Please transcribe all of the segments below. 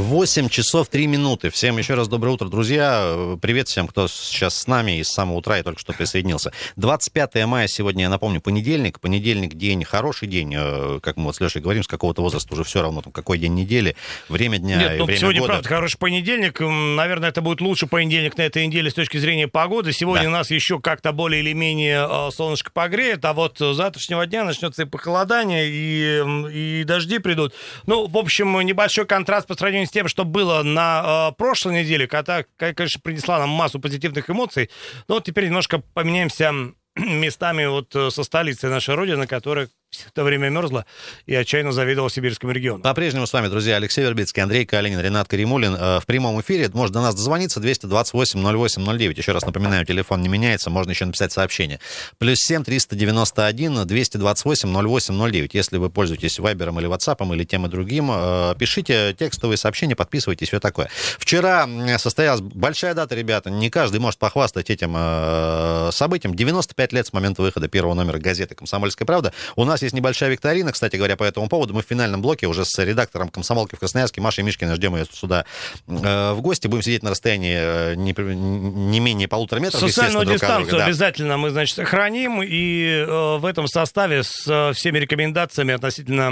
8 часов 3 минуты. Всем еще раз доброе утро, друзья. Привет всем, кто сейчас с нами и с самого утра и только что присоединился. 25 мая сегодня, я напомню, понедельник. Понедельник день, хороший день, э, как мы вот с Лешей говорим, с какого-то возраста уже все равно, там, какой день недели, время дня Нет, и ну, время сегодня, года. правда, хороший понедельник. Наверное, это будет лучший понедельник на этой неделе с точки зрения погоды. Сегодня Да. нас еще как-то более или менее э, солнышко погреет, а вот с завтрашнего дня начнется и похолодание, и, и дожди придут. Ну, в общем, небольшой контраст по сравнению с тем, что было на э, прошлой неделе, когда, конечно, принесла нам массу позитивных эмоций. Но вот теперь немножко поменяемся местами вот э, со столицей нашей Родины, которая все это время мерзла и отчаянно завидовала сибирскому региону. По-прежнему с вами, друзья, Алексей Вербицкий, Андрей Калинин, Ренат Каримулин. Э, В прямом эфире можно до нас дозвониться 228-08-09. Еще раз напоминаю, телефон не меняется, можно еще написать сообщение. Плюс 7 391 228 08 Если вы пользуетесь Вайбером или Ватсапом или тем и другим, э, пишите текстовые сообщения, подписывайтесь, все такое. Вчера состоялась большая дата, ребята. Не каждый может похвастать этим э, событием. 95 лет с момента выхода первого номера газеты «Комсомольская правда». У нас есть небольшая викторина, кстати говоря, по этому поводу. Мы в финальном блоке уже с редактором «Комсомолки» в Красноярске Машей Мишкиной ждем ее сюда э, в гости. Будем сидеть на расстоянии э, не, не менее полутора метров. Социальную от друга, дистанцию да. обязательно мы, значит, сохраним. И э, в этом составе с э, всеми рекомендациями относительно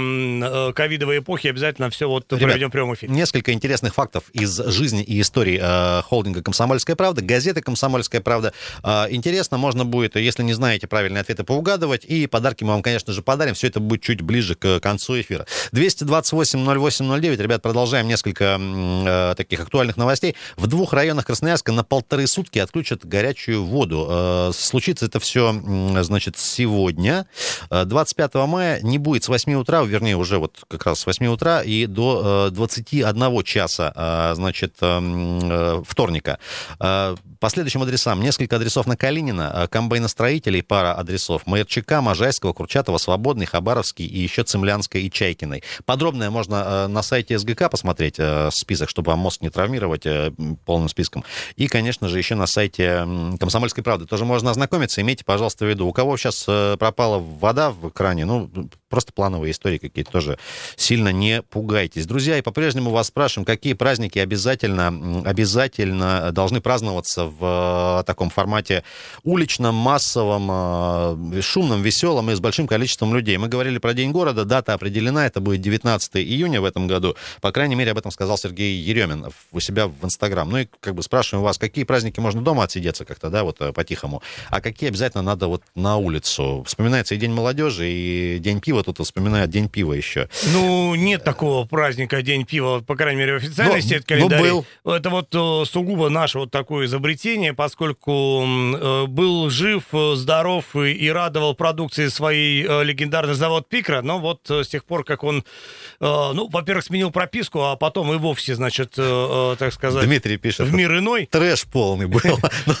э, ковидовой эпохи обязательно все вот Ребят, проведем в прямом эфире. Несколько интересных фактов из жизни и истории э, холдинга «Комсомольская правда», газеты «Комсомольская правда». Э, интересно, можно будет, если не знаете правильные ответы, поугадывать. И подарки мы вам, конечно же, подарим. Все это будет чуть ближе к концу эфира. 228-08-09. Ребят, продолжаем несколько э, таких актуальных новостей. В двух районах Красноярска на полторы сутки отключат горячую воду. Э, случится это все, значит, сегодня. Э, 25 мая не будет с 8 утра, вернее, уже вот как раз с 8 утра и до э, 21 часа, э, значит, э, э, вторника. Э, По следующим адресам. Несколько адресов на Калинина, э, комбайностроителей, пара адресов. Майорчака, Можайского, Курчатова, Свободный, Хабаровский и еще Цемлянской и Чайкиной. Подробное можно э, на сайте СГК посмотреть э, список, чтобы вам мозг не травмировать э, полным списком. И, конечно же, еще на сайте Комсомольской правды тоже можно ознакомиться. Имейте, пожалуйста, в виду. У кого сейчас пропала вода в кране, ну, просто плановые истории какие-то тоже сильно не пугайтесь. Друзья, и по-прежнему вас спрашиваем, какие праздники обязательно, обязательно должны праздноваться в таком формате уличном, массовом, шумном, веселом и с большим количеством людей. Мы говорили про День города, дата определена, это будет 19 июня в этом году. По крайней мере, об этом сказал Сергей Еремин у себя в Инстаграм. Ну и как бы спрашиваем вас, какие праздники можно дома отсидеться как-то, да, вот э, по-тихому, а какие обязательно надо вот на улицу? Вспоминается и День молодежи, и День пива, тут вспоминают День пива еще. Ну, нет такого праздника День пива, по крайней мере, в официальной Ну, сети ну, был. Это вот э, сугубо наше вот такое изобретение, поскольку э, был жив, здоров и, радовал продукции своей э, легендарный завод Пикра, но вот э, с тех пор, как он, э, ну, во-первых, сменил прописку, а потом и вовсе, значит, э, так сказать, Дмитрий пишет. в мир иной. Трэш полный был. Ну,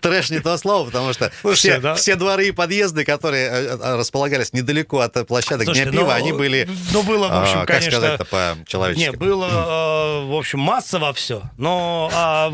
Трэш не то слово, потому что Слушайте, все, дворы и подъезды, которые располагались недалеко от площадок Дня пива, ну, они были, ну, было, в общем, а, как конечно, сказать-то по-человечески? Не, было, в общем, массово все, но а,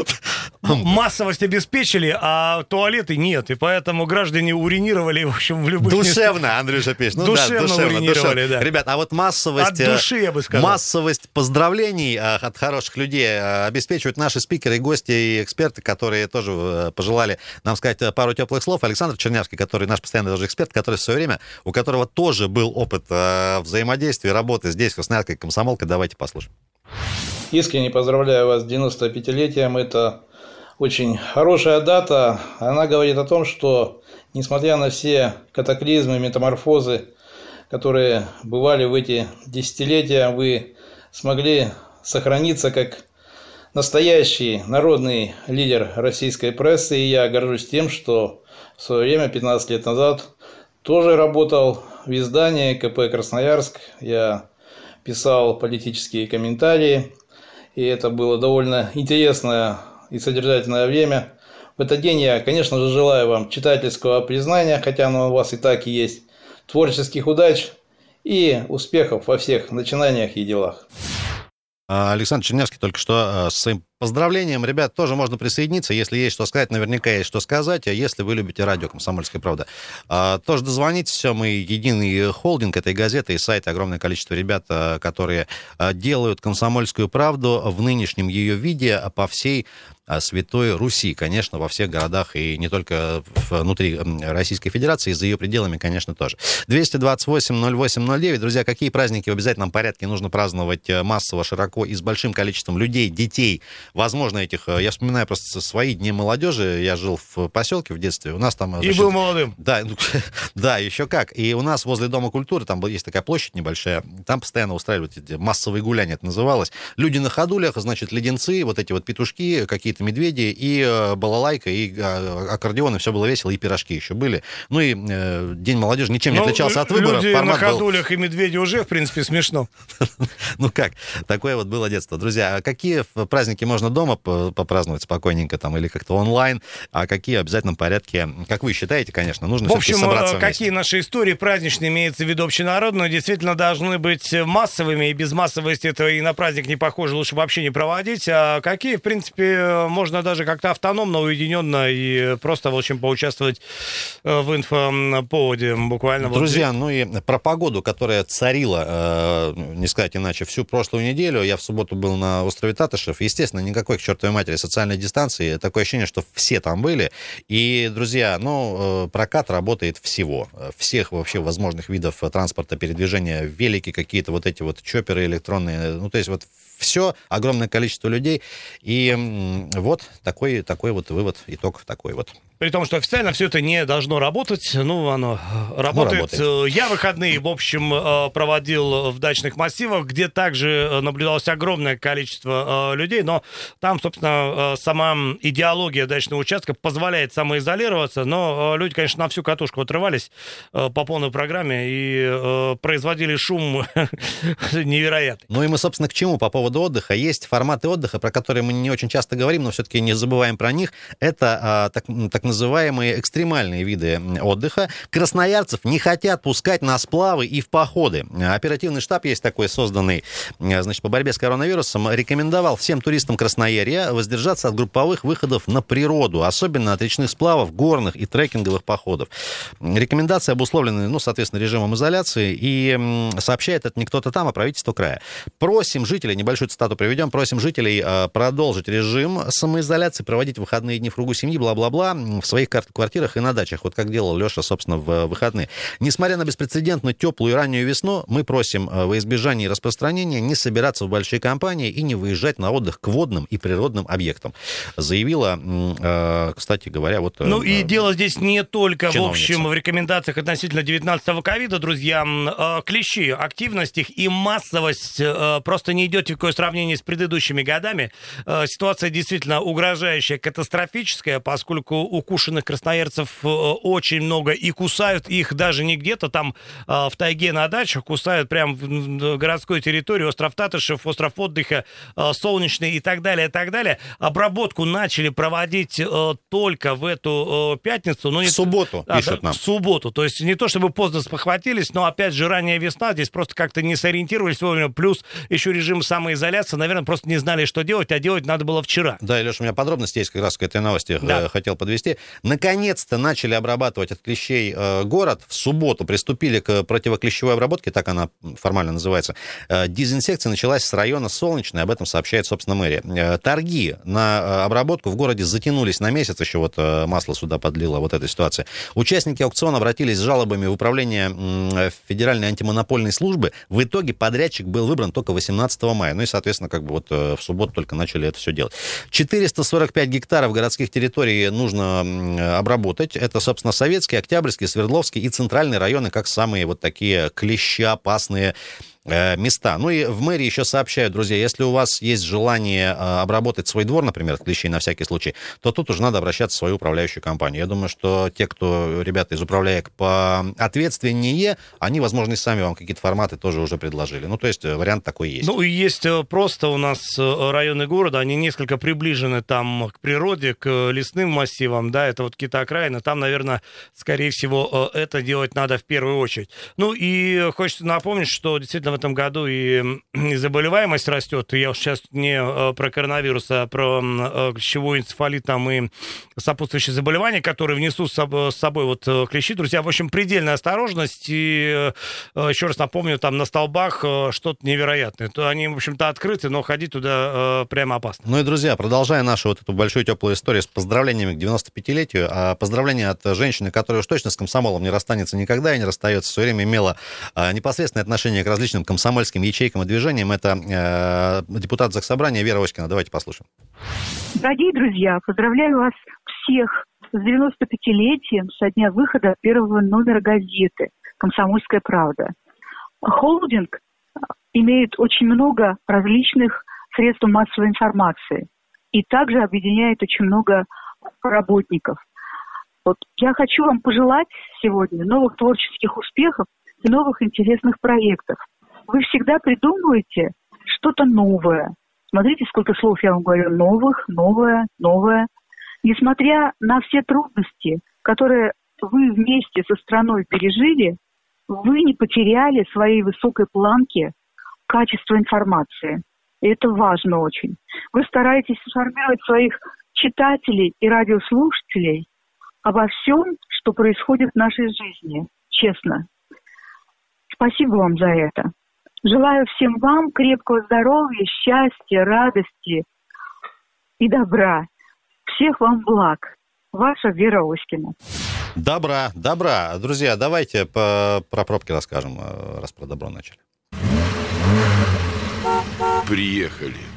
массовость обеспечили, а туалеты нет, и поэтому граждане уринировали, в общем, в любых местах. Душевно, Андрюша пишет. Ну, да, Душевно уринировали, да. Ребят, а вот массовость... От души, я бы сказал. Массовость поздравлений э, от хороших людей э, обеспечивают наши спикеры, гости и эксперты, которые тоже э, пожелали нам сказать э, пару теплых слов. Александр Чернявский, который наш постоянный тоже эксперт, который в свое время, у которого тоже был опыт э, взаимодействия, работы здесь, в Красноярской комсомолке. Давайте послушаем. Искренне поздравляю вас с 95-летием. Это очень хорошая дата. Она говорит о том, что несмотря на все катаклизмы, метаморфозы, которые бывали в эти десятилетия, вы смогли сохраниться как настоящий народный лидер российской прессы. И я горжусь тем, что в свое время, 15 лет назад, тоже работал в издании КП «Красноярск». Я писал политические комментарии, и это было довольно интересное и содержательное время. В этот день я, конечно же, желаю вам читательского признания, хотя оно у вас и так и есть, творческих удач и успехов во всех начинаниях и делах. А, Александр Чернявский только что с своим поздравлением. Ребят, тоже можно присоединиться. Если есть что сказать, наверняка есть что сказать. А если вы любите радио «Комсомольская правда», тоже дозвонитесь. Все, мы единый холдинг этой газеты и сайта. Огромное количество ребят, которые делают «Комсомольскую правду» в нынешнем ее виде по всей Святой Руси, конечно, во всех городах и не только внутри Российской Федерации, и за ее пределами, конечно, тоже. 228-08-09. Друзья, какие праздники в обязательном порядке нужно праздновать э, массово, широко и с большим количеством людей, детей? Возможно, этих... Э, я вспоминаю просто свои дни молодежи. Я жил в поселке в детстве. У нас там... Значит, и был молодым. Да, ну, да, еще как. И у нас возле Дома культуры, там есть такая площадь небольшая, там постоянно устраивают эти массовые гуляния, это называлось. Люди на ходулях, значит, леденцы, вот эти вот петушки, какие какие-то медведи, и э, балалайка, и э, аккордеон, и все было весело, и пирожки еще были. Ну и э, День молодежи ничем не ну, отличался от выборов. Люди на ходулях был... и медведи уже, в принципе, смешно. ну как, такое вот было детство. Друзья, а какие праздники можно дома попраздновать спокойненько там или как-то онлайн, а какие в обязательном порядке, как вы считаете, конечно, нужно В общем, собраться какие наши истории праздничные имеется в виду общенародные, действительно должны быть массовыми, и без массовости этого и на праздник не похоже, лучше вообще не проводить. А какие, в принципе, можно даже как-то автономно, уединенно и просто, в общем, поучаствовать э, в инфоповоде буквально. Друзья, вот. ну и про погоду, которая царила, э, не сказать иначе, всю прошлую неделю. Я в субботу был на острове Татышев. Естественно, никакой к чертовой матери социальной дистанции. Такое ощущение, что все там были. И, друзья, ну, э, прокат работает всего. Всех вообще возможных видов транспорта, передвижения, велики какие-то, вот эти вот чоперы электронные. Ну, то есть вот все, огромное количество людей. И вот такой, такой вот вывод, итог такой вот. При том, что официально все это не должно работать. Ну, оно работает. Ну, работает. Я выходные, в общем, э, проводил в дачных массивах, где также наблюдалось огромное количество э, людей, но там, собственно, э, сама идеология дачного участка позволяет самоизолироваться, но люди, конечно, на всю катушку отрывались по полной программе и производили шум невероятный. Ну и мы, собственно, к чему по поводу отдыха? Есть форматы отдыха, про которые мы не очень часто говорим, но все-таки не забываем про них. Это а, так, так называемые экстремальные виды отдыха. Красноярцев не хотят пускать на сплавы и в походы. Оперативный штаб есть такой, созданный значит, по борьбе с коронавирусом, рекомендовал всем туристам Красноярья воздержаться от групповых выходов на природу, особенно от речных сплавов, горных и трекинговых походов. Рекомендации обусловлены, ну, соответственно, режимом изоляции, и сообщает это не кто-то там, а правительство края. Просим жителей, небольшую цитату приведем, просим жителей э, продолжить режим самоизоляции, проводить выходные дни в кругу семьи, бла-бла-бла, в своих квартирах и на дачах, вот как делал Леша, собственно, в выходные. Несмотря на беспрецедентно теплую и раннюю весну, мы просим э, во избежание распространения не собираться в большие компании и не выезжать на отдых к водным и природным объектам, заявила, э, кстати говоря, вот... Ну и дело здесь не только, в общем, в рекомендациях относительно 19-го ковида, друзья. Клещи, активность их и массовость просто не идет ни в какое сравнение с предыдущими годами. Ситуация действительно угрожающая, катастрофическая, поскольку укушенных красноярцев э, очень много, и кусают их даже не где-то там э, в тайге на дачах, кусают прям в городской территории, остров Татышев, остров отдыха, э, Солнечный и так далее, и так далее. Обработку начали проводить только в эту пятницу. Но в не... субботу, а, пишут нам. В субботу. То есть не то, чтобы поздно спохватились, но опять же ранняя весна, здесь просто как-то не сориентировались вовремя, плюс еще режим самоизоляции, наверное, просто не знали, что делать, а делать надо было вчера. Да, Илеша, у меня подробности есть как раз к этой новости, да. хотел подвести. Наконец-то начали обрабатывать от клещей э, город. В субботу приступили к противоклещевой обработке, так она формально называется. Э, дезинсекция началась с района Солнечный, об этом сообщает, собственно, мэрия. Э, торги на обработку в городе затянулись на месяц, еще вот масло сюда подлило, вот эта ситуация. Участники аукциона обратились с жалобами в управление Федеральной антимонопольной службы. В итоге подрядчик был выбран только 18 мая. Ну и, соответственно, как бы вот в субботу только начали это все делать. 445 гектаров городских территорий нужно обработать. Это, собственно, Советский, Октябрьский, Свердловский и Центральный районы, как самые вот такие клещеопасные места. Ну и в мэрии еще сообщают, друзья, если у вас есть желание э, обработать свой двор, например, от клещей на всякий случай, то тут уже надо обращаться в свою управляющую компанию. Я думаю, что те, кто, ребята из управляек по ответственнее, они, возможно, и сами вам какие-то форматы тоже уже предложили. Ну, то есть э, вариант такой есть. Ну, и есть просто у нас районы города, они несколько приближены там к природе, к лесным массивам, да, это вот какие-то окраины, там, наверное, скорее всего, это делать надо в первую очередь. Ну, и хочется напомнить, что действительно этом году и, и заболеваемость растет. Я уж сейчас не про коронавирус, а про клещевой энцефалит там и сопутствующие заболевания, которые внесут с собой вот клещи. Друзья, в общем, предельная осторожность. И еще раз напомню, там на столбах что-то невероятное. То они, в общем-то, открыты, но ходить туда прямо опасно. Ну и, друзья, продолжая нашу вот эту большую теплую историю с поздравлениями к 95-летию, а поздравления от женщины, которая уж точно с комсомолом не расстанется никогда и не расстается, все время имела а, непосредственное отношение к различным комсомольским ячейкам и движениям. Это э, депутат Заксобрания Вера Оськина. Давайте послушаем. Дорогие друзья, поздравляю вас всех с 95-летием со дня выхода первого номера газеты «Комсомольская правда». Холдинг имеет очень много различных средств массовой информации и также объединяет очень много работников. Вот я хочу вам пожелать сегодня новых творческих успехов и новых интересных проектов. Вы всегда придумываете что-то новое. Смотрите, сколько слов я вам говорю. Новых, новое, новое. Несмотря на все трудности, которые вы вместе со страной пережили, вы не потеряли своей высокой планки качества информации. И это важно очень. Вы стараетесь информировать своих читателей и радиослушателей обо всем, что происходит в нашей жизни, честно. Спасибо вам за это. Желаю всем вам крепкого здоровья, счастья, радости и добра. Всех вам благ. Ваша Вера Оськина. Добра, добра. Друзья, давайте по, про пробки расскажем, э, раз про добро начали. Приехали.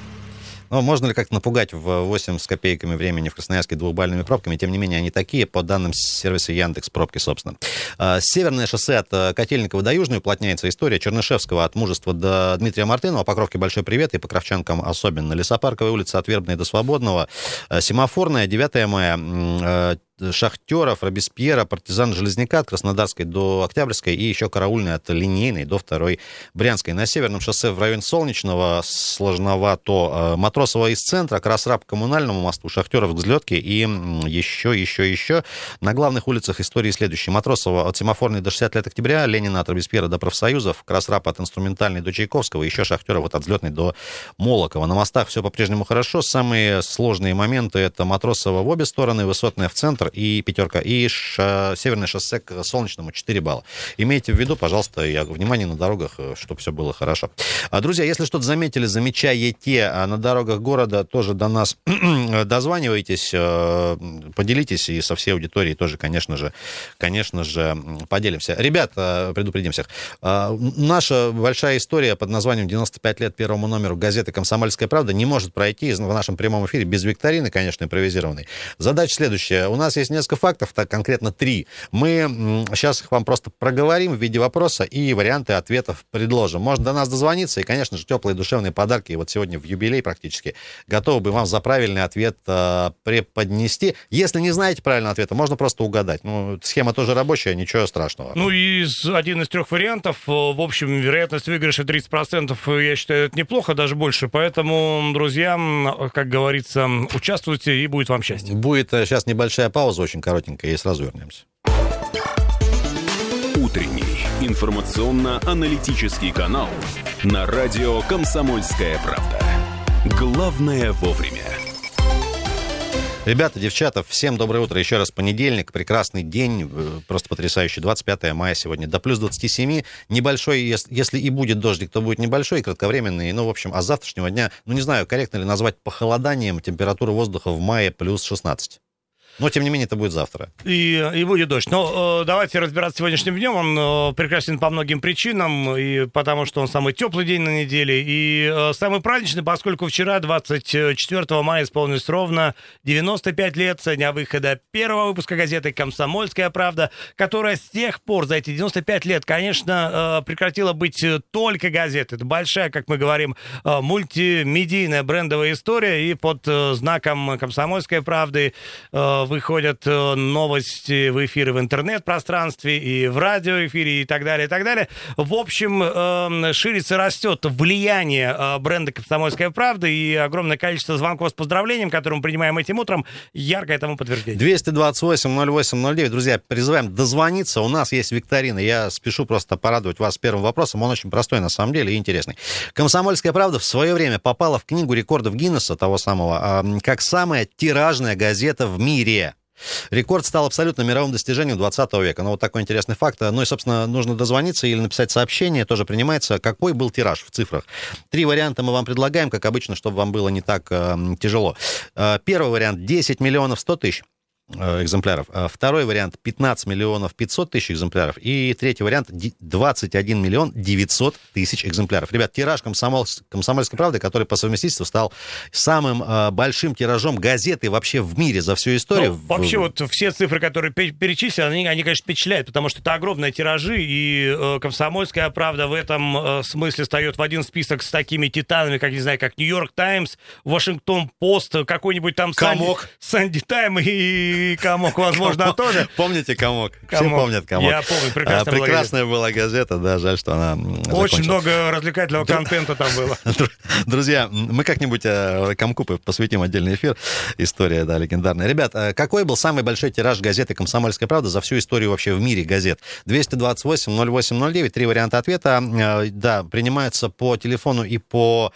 Ну, можно ли как-то напугать в 8 с копейками времени в Красноярске двухбальными пробками? Тем не менее, они такие, по данным сервиса Яндекс пробки, собственно. А, северное шоссе от э, Котельникова до Южной уплотняется история. Чернышевского от Мужества до Дмитрия Мартынова. Покровке большой привет и покровчанкам особенно. Лесопарковая улица от Вербной до Свободного. Э, Семафорная, 9 мая э, Шахтеров, Робеспьера, Партизан Железняка от Краснодарской до Октябрьской и еще Караульной от Линейной до Второй Брянской. На северном шоссе в район Солнечного сложновато. Э, Матросова из центра, Красраб к Коммунальному мосту, Шахтеров к Взлетке и еще, еще, еще. На главных улицах истории следующие. Матросова от Семафорной до 60 лет октября, Ленина от Робеспьера до профсоюзов, Красраб от Инструментальной до Чайковского, еще Шахтеров от Взлетной до Молокова. На мостах все по-прежнему хорошо. Самые сложные моменты это Матросова в обе стороны, Высотная в центр, и пятерка, и ш... северное шоссе к Солнечному 4 балла. Имейте в виду, пожалуйста, я внимание на дорогах, э, чтобы все было хорошо. А, друзья, если что-то заметили, замечаете а на дорогах города, тоже до нас дозванивайтесь, э, поделитесь и со всей аудиторией тоже, конечно же, конечно же, поделимся. Ребята, предупредим всех. А, наша большая история под названием «95 лет первому номеру газеты «Комсомольская правда» не может пройти в нашем прямом эфире без викторины, конечно, импровизированной. Задача следующая. У нас есть несколько фактов, так конкретно три. Мы сейчас их вам просто проговорим в виде вопроса и варианты ответов предложим. Можно до нас дозвониться и, конечно же, теплые душевные подарки. И вот сегодня в юбилей практически готовы бы вам за правильный ответ э, преподнести. Если не знаете правильного ответа, можно просто угадать. Ну, схема тоже рабочая, ничего страшного. Ну, и один из трех вариантов, э, в общем, вероятность выигрыша 30%, я считаю, это неплохо, даже больше. Поэтому, друзья, как говорится, участвуйте, и будет вам счастье. Будет сейчас э, небольшая пауза пауза очень коротенькая, и сразу вернемся. Утренний информационно-аналитический канал на радио «Комсомольская правда». Главное вовремя. Ребята, девчата, всем доброе утро. Еще раз понедельник, прекрасный день, э, просто потрясающий. 25 мая сегодня, до плюс 27. Небольшой, если и будет дождик, то будет небольшой, кратковременный. Ну, в общем, а с завтрашнего дня, ну, не знаю, корректно ли назвать похолоданием температура воздуха в мае плюс 16. Но, тем не менее, это будет завтра. И, и будет дождь. Но э, давайте разбираться сегодняшним днем. Он э, прекрасен по многим причинам. И потому что он самый теплый день на неделе. И э, самый праздничный, поскольку вчера, 24 мая, исполнилось ровно 95 лет со дня выхода первого выпуска газеты «Комсомольская правда», которая с тех пор, за эти 95 лет, конечно, э, прекратила быть только газетой. Это большая, как мы говорим, э, мультимедийная брендовая история. И под э, знаком «Комсомольской правды» э, выходят э, новости в эфиры в интернет-пространстве и в радиоэфире и так далее, и так далее. В общем, э, ширится, растет влияние э, бренда «Комсомольская правда» и огромное количество звонков с поздравлением, которые мы принимаем этим утром, яркое тому подтверждение. 228-08-09. Друзья, призываем дозвониться. У нас есть викторина. Я спешу просто порадовать вас первым вопросом. Он очень простой на самом деле и интересный. «Комсомольская правда» в свое время попала в книгу рекордов Гиннесса, того самого, как самая тиражная газета в мире. Рекорд стал абсолютно мировым достижением 20 века. Ну, вот такой интересный факт. Ну и, собственно, нужно дозвониться или написать сообщение, тоже принимается. Какой был тираж в цифрах? Три варианта мы вам предлагаем, как обычно, чтобы вам было не так э, тяжело. Э, первый вариант 10 миллионов 100 тысяч. Э, экземпляров. А второй вариант 15 миллионов 500 тысяч экземпляров. И третий вариант 21 миллион 900 тысяч экземпляров. Ребят, тираж комсомол, «Комсомольской правды», который по совместительству стал самым э, большим тиражом газеты вообще в мире за всю историю. Ну, вообще вот все цифры, которые перечислены, они, они, конечно, впечатляют, потому что это огромные тиражи, и э, «Комсомольская правда» в этом э, смысле встает в один список с такими титанами, как, не знаю, как «Нью-Йорк Таймс», «Вашингтон Пост», какой-нибудь там «Комок», «Санди Тайм» и и комок, возможно, тоже. Помните комок? Все помнят комок. Я помню, прекрасная, была, прекрасная была газета, да, жаль, что она Очень много развлекательного контента там было. Друзья, мы как-нибудь э, комку посвятим отдельный эфир. История, да, легендарная. Ребят, э, какой был самый большой тираж газеты «Комсомольская правда» за всю историю вообще в мире газет? 228-08-09, три варианта ответа. Э, да, принимаются по телефону и по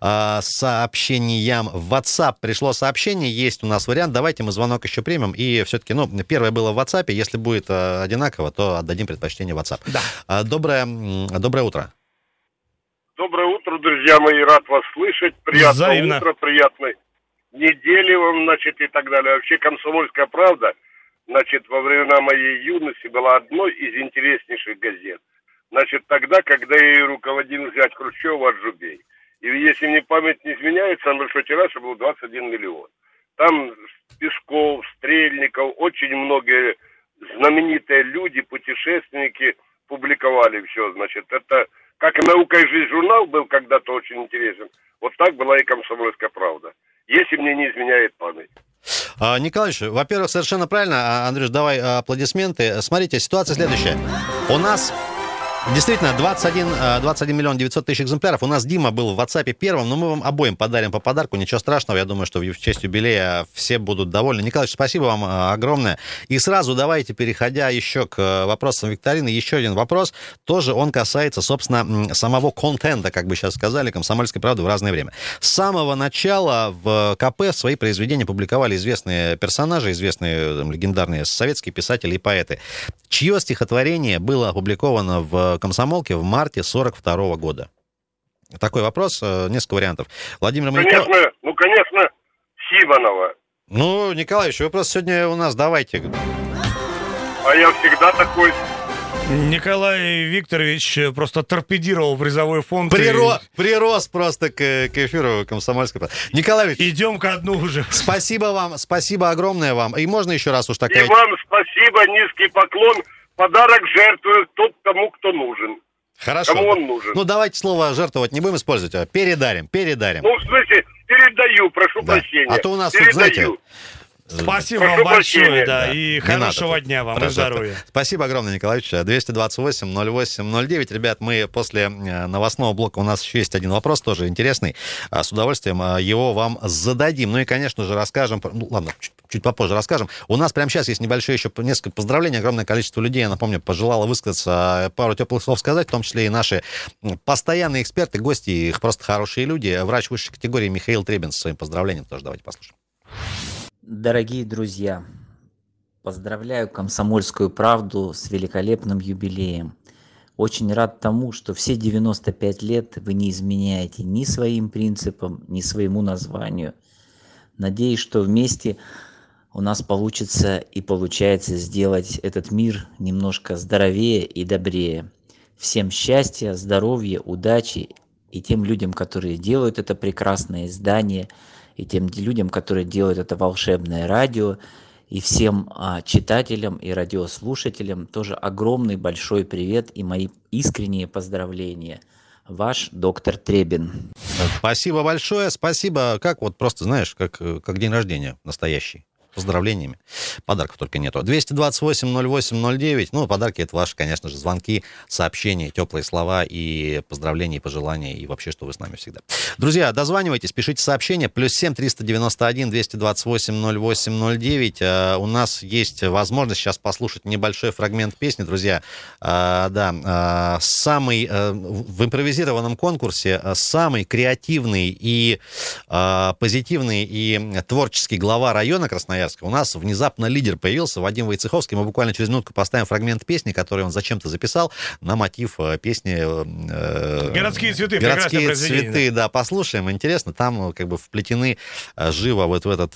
сообщениям в WhatsApp. Пришло сообщение, есть у нас вариант. Давайте мы звонок еще примем. И все-таки, ну, первое было в WhatsApp. Если будет э, одинаково, то отдадим предпочтение WhatsApp. Да. А, доброе, доброе утро. Доброе утро, друзья мои. Рад вас слышать. Приятного Взаимно. утра, приятной недели вам, значит, и так далее. Вообще, «Комсомольская правда», значит, во времена моей юности была одной из интереснейших газет. Значит, тогда, когда я руководил взять Хрущева от Жубей. И если мне память не изменяет, самый большой тираж был 21 миллион. Там Пешков, Стрельников, очень многие знаменитые люди, путешественники публиковали все. Значит, это как «Наука и жизнь» журнал был когда-то очень интересен, вот так была и «Комсомольская правда», если мне не изменяет память. А, Николаевич, во-первых, совершенно правильно. А, Андрюш, давай аплодисменты. Смотрите, ситуация следующая. У нас Действительно, 21, 21 э, миллион 900 тысяч экземпляров. У нас Дима был в WhatsApp первым, но мы вам обоим подарим по подарку. Ничего страшного, я думаю, что в честь юбилея все будут довольны. Николай, спасибо вам э, огромное. И сразу давайте, переходя еще к э, вопросам викторины, еще один вопрос. Тоже он касается, собственно, самого контента, как бы сейчас сказали, комсомольской правды в разное время. С самого начала в КП свои произведения публиковали известные персонажи, известные там, легендарные советские писатели и поэты. Чье стихотворение было опубликовано в комсомолке в марте 42 года? Такой вопрос, э, несколько вариантов. Владимир Конечно, Манько... ну, конечно, Сиванова. Ну, Николаевич, вы просто сегодня у нас давайте. А я всегда такой Николай Викторович просто торпедировал призовой фонд. Приро... И... Прирос просто к, к эфиру комсомольской Николай Идем ко дну уже. Спасибо вам, спасибо огромное вам. И можно еще раз уж такая... И вам спасибо, низкий поклон. Подарок жертвую тот тому, кто нужен. Хорошо. Кому он нужен. Ну, давайте слово жертвовать не будем использовать, а передарим, передарим. Ну, в смысле, передаю, прошу да. прощения. А то у нас передаю. тут, знаете, Спасибо Прошу вам большое, да, и хорошего надо, дня вам и здоровья. Спасибо огромное, Николаевич. 228-08-09. Ребят, мы после э, новостного блока, у нас еще есть один вопрос, тоже интересный. А, с удовольствием э, его вам зададим. Ну и, конечно же, расскажем, ну ладно, чуть, чуть попозже расскажем. У нас прямо сейчас есть небольшое еще несколько поздравлений, огромное количество людей, я напомню, пожелало высказаться, э, пару теплых слов сказать, в том числе и наши постоянные эксперты, гости, их просто хорошие люди. Врач высшей категории Михаил Требин с своим поздравлением тоже давайте послушаем. Дорогие друзья, поздравляю «Комсомольскую правду» с великолепным юбилеем. Очень рад тому, что все 95 лет вы не изменяете ни своим принципам, ни своему названию. Надеюсь, что вместе у нас получится и получается сделать этот мир немножко здоровее и добрее. Всем счастья, здоровья, удачи и тем людям, которые делают это прекрасное издание – и тем людям, которые делают это волшебное радио, и всем а, читателям и радиослушателям тоже огромный большой привет и мои искренние поздравления. Ваш доктор Требин. Спасибо большое, спасибо. Как вот просто, знаешь, как, как день рождения настоящий. Поздравлениями. Подарков только нету. 228-08-09. Ну, подарки это ваши, конечно же, звонки, сообщения, теплые слова и поздравления, и пожелания, и вообще, что вы с нами всегда. Друзья, дозванивайтесь, пишите сообщения. Плюс 7 391 228 08 09. У нас есть возможность сейчас послушать небольшой фрагмент песни, друзья. А, да, а, самый а, в импровизированном конкурсе самый креативный и позитивный и творческий глава района Красноярска у нас внезапно лидер появился, Вадим Войцеховский. Мы буквально через минутку поставим фрагмент песни, который он зачем-то записал на мотив песни... Э, «Городские цветы». «Городские цветы», да, послушаем. Интересно, там как бы вплетены живо вот в этот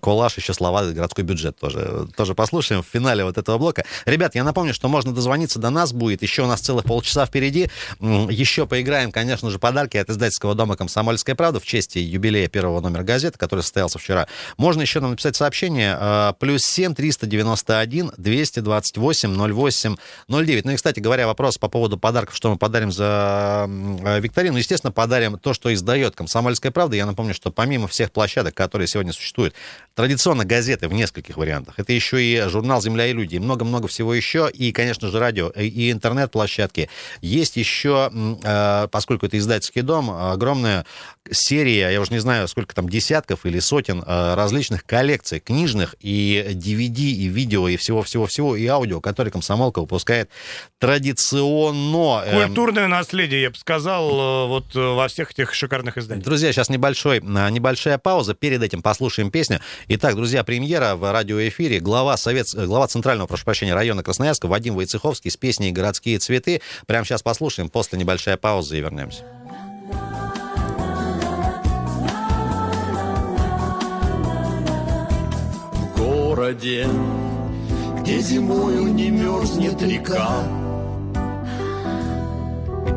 коллаж еще слова «городской бюджет» тоже. Тоже послушаем в финале вот этого блока. Ребят, я напомню, что можно дозвониться до нас будет. Еще у нас целых полчаса впереди. Еще поиграем, конечно же, подарки от издательского дома «Комсомольская правда» в честь юбилея первого номера газеты, который состоялся вчера. Можно еще нам написать сообщение. Э, плюс 7 391 228 08 09. Ну и, кстати говоря, вопрос по поводу подарков, что мы подарим за э, викторину. Естественно, подарим то, что издает «Комсомольская правда». Я напомню, что помимо всех площадок, которые сегодня существуют, традиционно газеты в нескольких вариантах. Это еще и журнал «Земля и люди», и много-много всего еще, и, конечно же, радио, и интернет-площадки. Есть еще, э, поскольку это издательский дом, огромная серия, я уже не знаю, сколько там, десятков или сотен э, различных коллекций книжных и DVD, и видео, и всего-всего-всего, и аудио, которые комсомолка выпускает традиционно. Эм, Культурное наследие, я бы сказал, э, вот во всех этих шикарных изданиях. Друзья, сейчас небольшой, небольшая пауза, перед этим послушаем песню. Итак, друзья, премьера в радиоэфире. Глава, Совет... Глава Центрального, прошу прощения, района Красноярска Вадим Войцеховский с песней «Городские цветы». Прямо сейчас послушаем, после небольшой паузы и вернемся. Городе, где зимою не мерзнет река,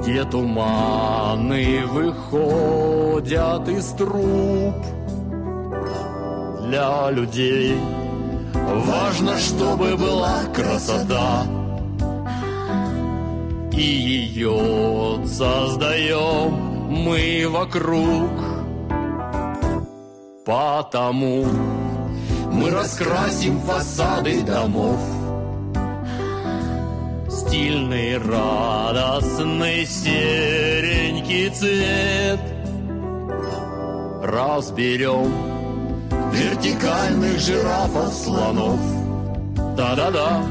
где туманы выходят из труб, для людей. Важно, чтобы была красота, и ее создаем мы вокруг. Потому мы раскрасим фасады домов. Стильный, радостный, серенький цвет Разберем вертикальных жирафов, слонов. Да-да-да,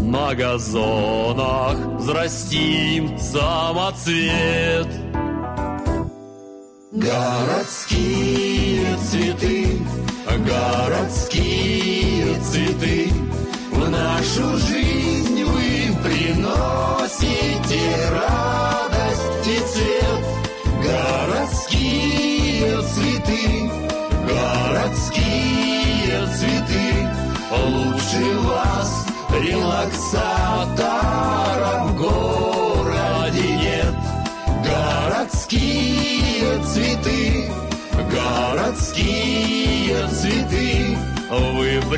на газонах взрастим самоцвет. Городские цветы, городские цветы, в нашу жизнь вы приносите радость и цвет. Городские цветы, городские цветы Лучше вас, релаксатора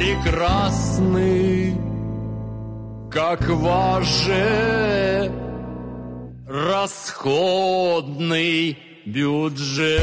прекрасны, как ваш же расходный бюджет